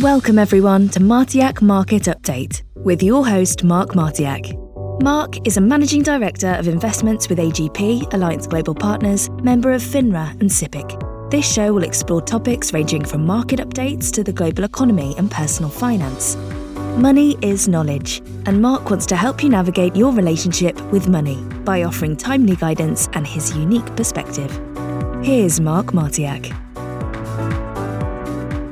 Welcome, everyone, to Martiak Market Update with your host, Mark Martiak. Mark is a managing director of investments with AGP, Alliance Global Partners, member of FINRA and SIPC. This show will explore topics ranging from market updates to the global economy and personal finance. Money is knowledge, and Mark wants to help you navigate your relationship with money by offering timely guidance and his unique perspective. Here's Mark Martiak.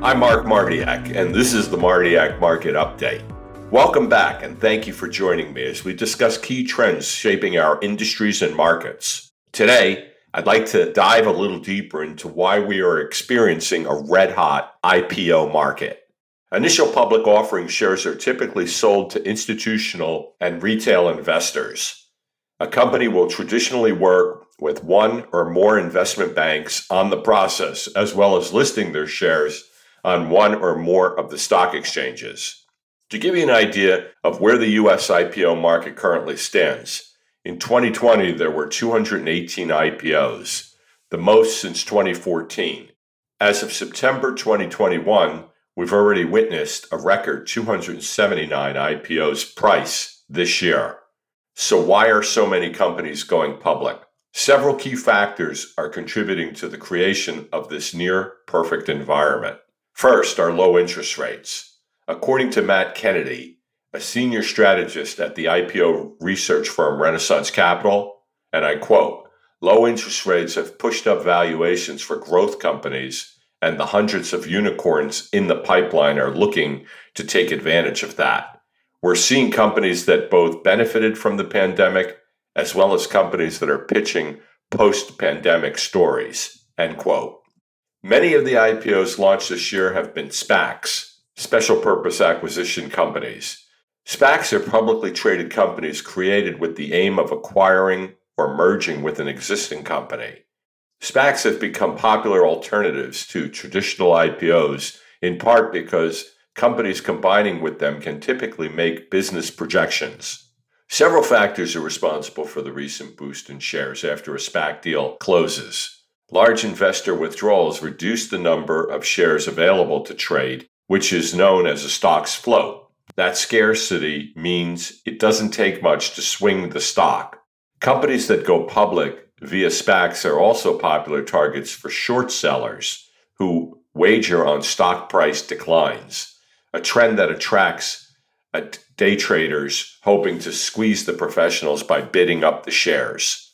I'm Mark Martiak, and this is the Martiak Market Update. Welcome back, and thank you for joining me as we discuss key trends shaping our industries and markets. Today, I'd like to dive a little deeper into why we are experiencing a red hot IPO market. Initial public offering shares are typically sold to institutional and retail investors. A company will traditionally work with one or more investment banks on the process, as well as listing their shares on one or more of the stock exchanges. To give you an idea of where the US IPO market currently stands, in 2020 there were 218 IPOs, the most since 2014. As of September 2021, we've already witnessed a record 279 IPOs price this year. So, why are so many companies going public? Several key factors are contributing to the creation of this near perfect environment. First, are low interest rates. According to Matt Kennedy, a senior strategist at the IPO research firm Renaissance Capital, and I quote, low interest rates have pushed up valuations for growth companies, and the hundreds of unicorns in the pipeline are looking to take advantage of that. We're seeing companies that both benefited from the pandemic as well as companies that are pitching post pandemic stories. End quote. Many of the IPOs launched this year have been SPACs, special purpose acquisition companies. SPACs are publicly traded companies created with the aim of acquiring or merging with an existing company. SPACs have become popular alternatives to traditional IPOs in part because companies combining with them can typically make business projections. Several factors are responsible for the recent boost in shares after a SPAC deal closes. Large investor withdrawals reduce the number of shares available to trade which is known as a stock's float. That scarcity means it doesn't take much to swing the stock. Companies that go public via SPACs are also popular targets for short sellers who wager on stock price declines, a trend that attracts day traders hoping to squeeze the professionals by bidding up the shares.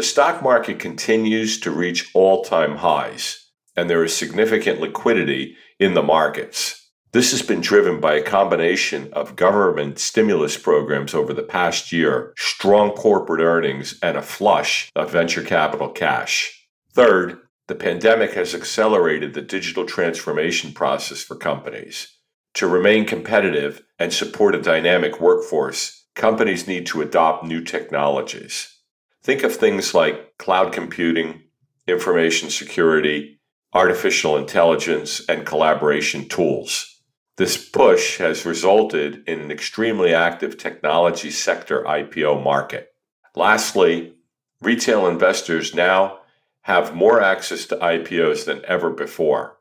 The stock market continues to reach all time highs, and there is significant liquidity in the markets. This has been driven by a combination of government stimulus programs over the past year, strong corporate earnings, and a flush of venture capital cash. Third, the pandemic has accelerated the digital transformation process for companies. To remain competitive and support a dynamic workforce, companies need to adopt new technologies. Think of things like cloud computing, information security, artificial intelligence, and collaboration tools. This push has resulted in an extremely active technology sector IPO market. Lastly, retail investors now have more access to IPOs than ever before.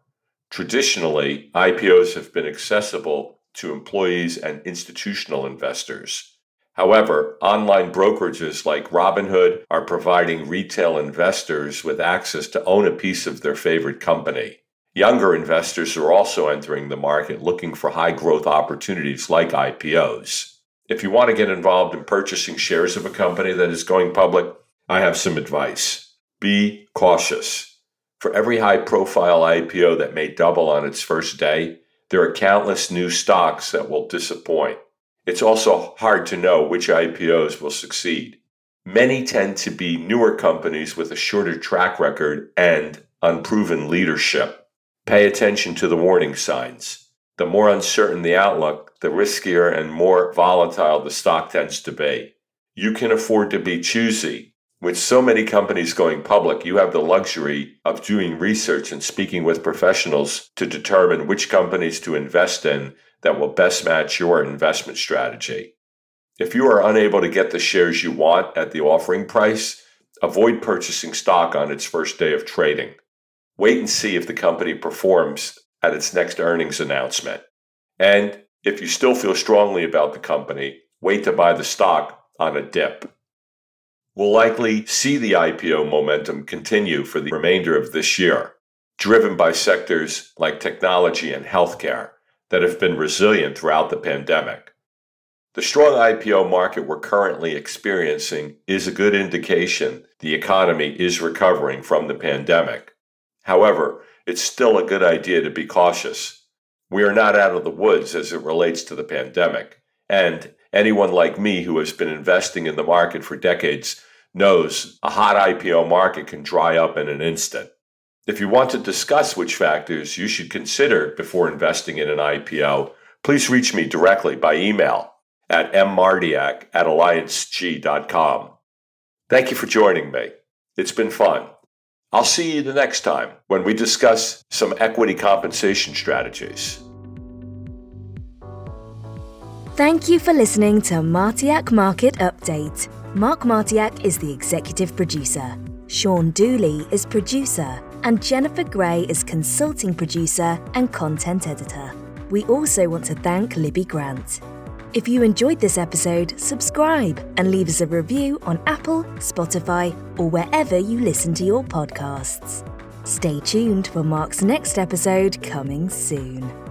Traditionally, IPOs have been accessible to employees and institutional investors. However, online brokerages like Robinhood are providing retail investors with access to own a piece of their favorite company. Younger investors are also entering the market looking for high growth opportunities like IPOs. If you want to get involved in purchasing shares of a company that is going public, I have some advice. Be cautious. For every high profile IPO that may double on its first day, there are countless new stocks that will disappoint. It's also hard to know which IPOs will succeed. Many tend to be newer companies with a shorter track record and unproven leadership. Pay attention to the warning signs. The more uncertain the outlook, the riskier and more volatile the stock tends to be. You can afford to be choosy. With so many companies going public, you have the luxury of doing research and speaking with professionals to determine which companies to invest in that will best match your investment strategy. If you are unable to get the shares you want at the offering price, avoid purchasing stock on its first day of trading. Wait and see if the company performs at its next earnings announcement. And if you still feel strongly about the company, wait to buy the stock on a dip. We'll likely see the IPO momentum continue for the remainder of this year, driven by sectors like technology and healthcare that have been resilient throughout the pandemic. The strong IPO market we're currently experiencing is a good indication the economy is recovering from the pandemic. However, it's still a good idea to be cautious. We are not out of the woods as it relates to the pandemic, and anyone like me who has been investing in the market for decades knows a hot IPO market can dry up in an instant. If you want to discuss which factors you should consider before investing in an IPO, please reach me directly by email at mmartiak at allianceg.com. Thank you for joining me. It's been fun. I'll see you the next time when we discuss some equity compensation strategies. Thank you for listening to Martiak Market Update. Mark Martiak is the executive producer. Sean Dooley is producer, and Jennifer Gray is consulting producer and content editor. We also want to thank Libby Grant. If you enjoyed this episode, subscribe and leave us a review on Apple, Spotify, or wherever you listen to your podcasts. Stay tuned for Mark's next episode coming soon.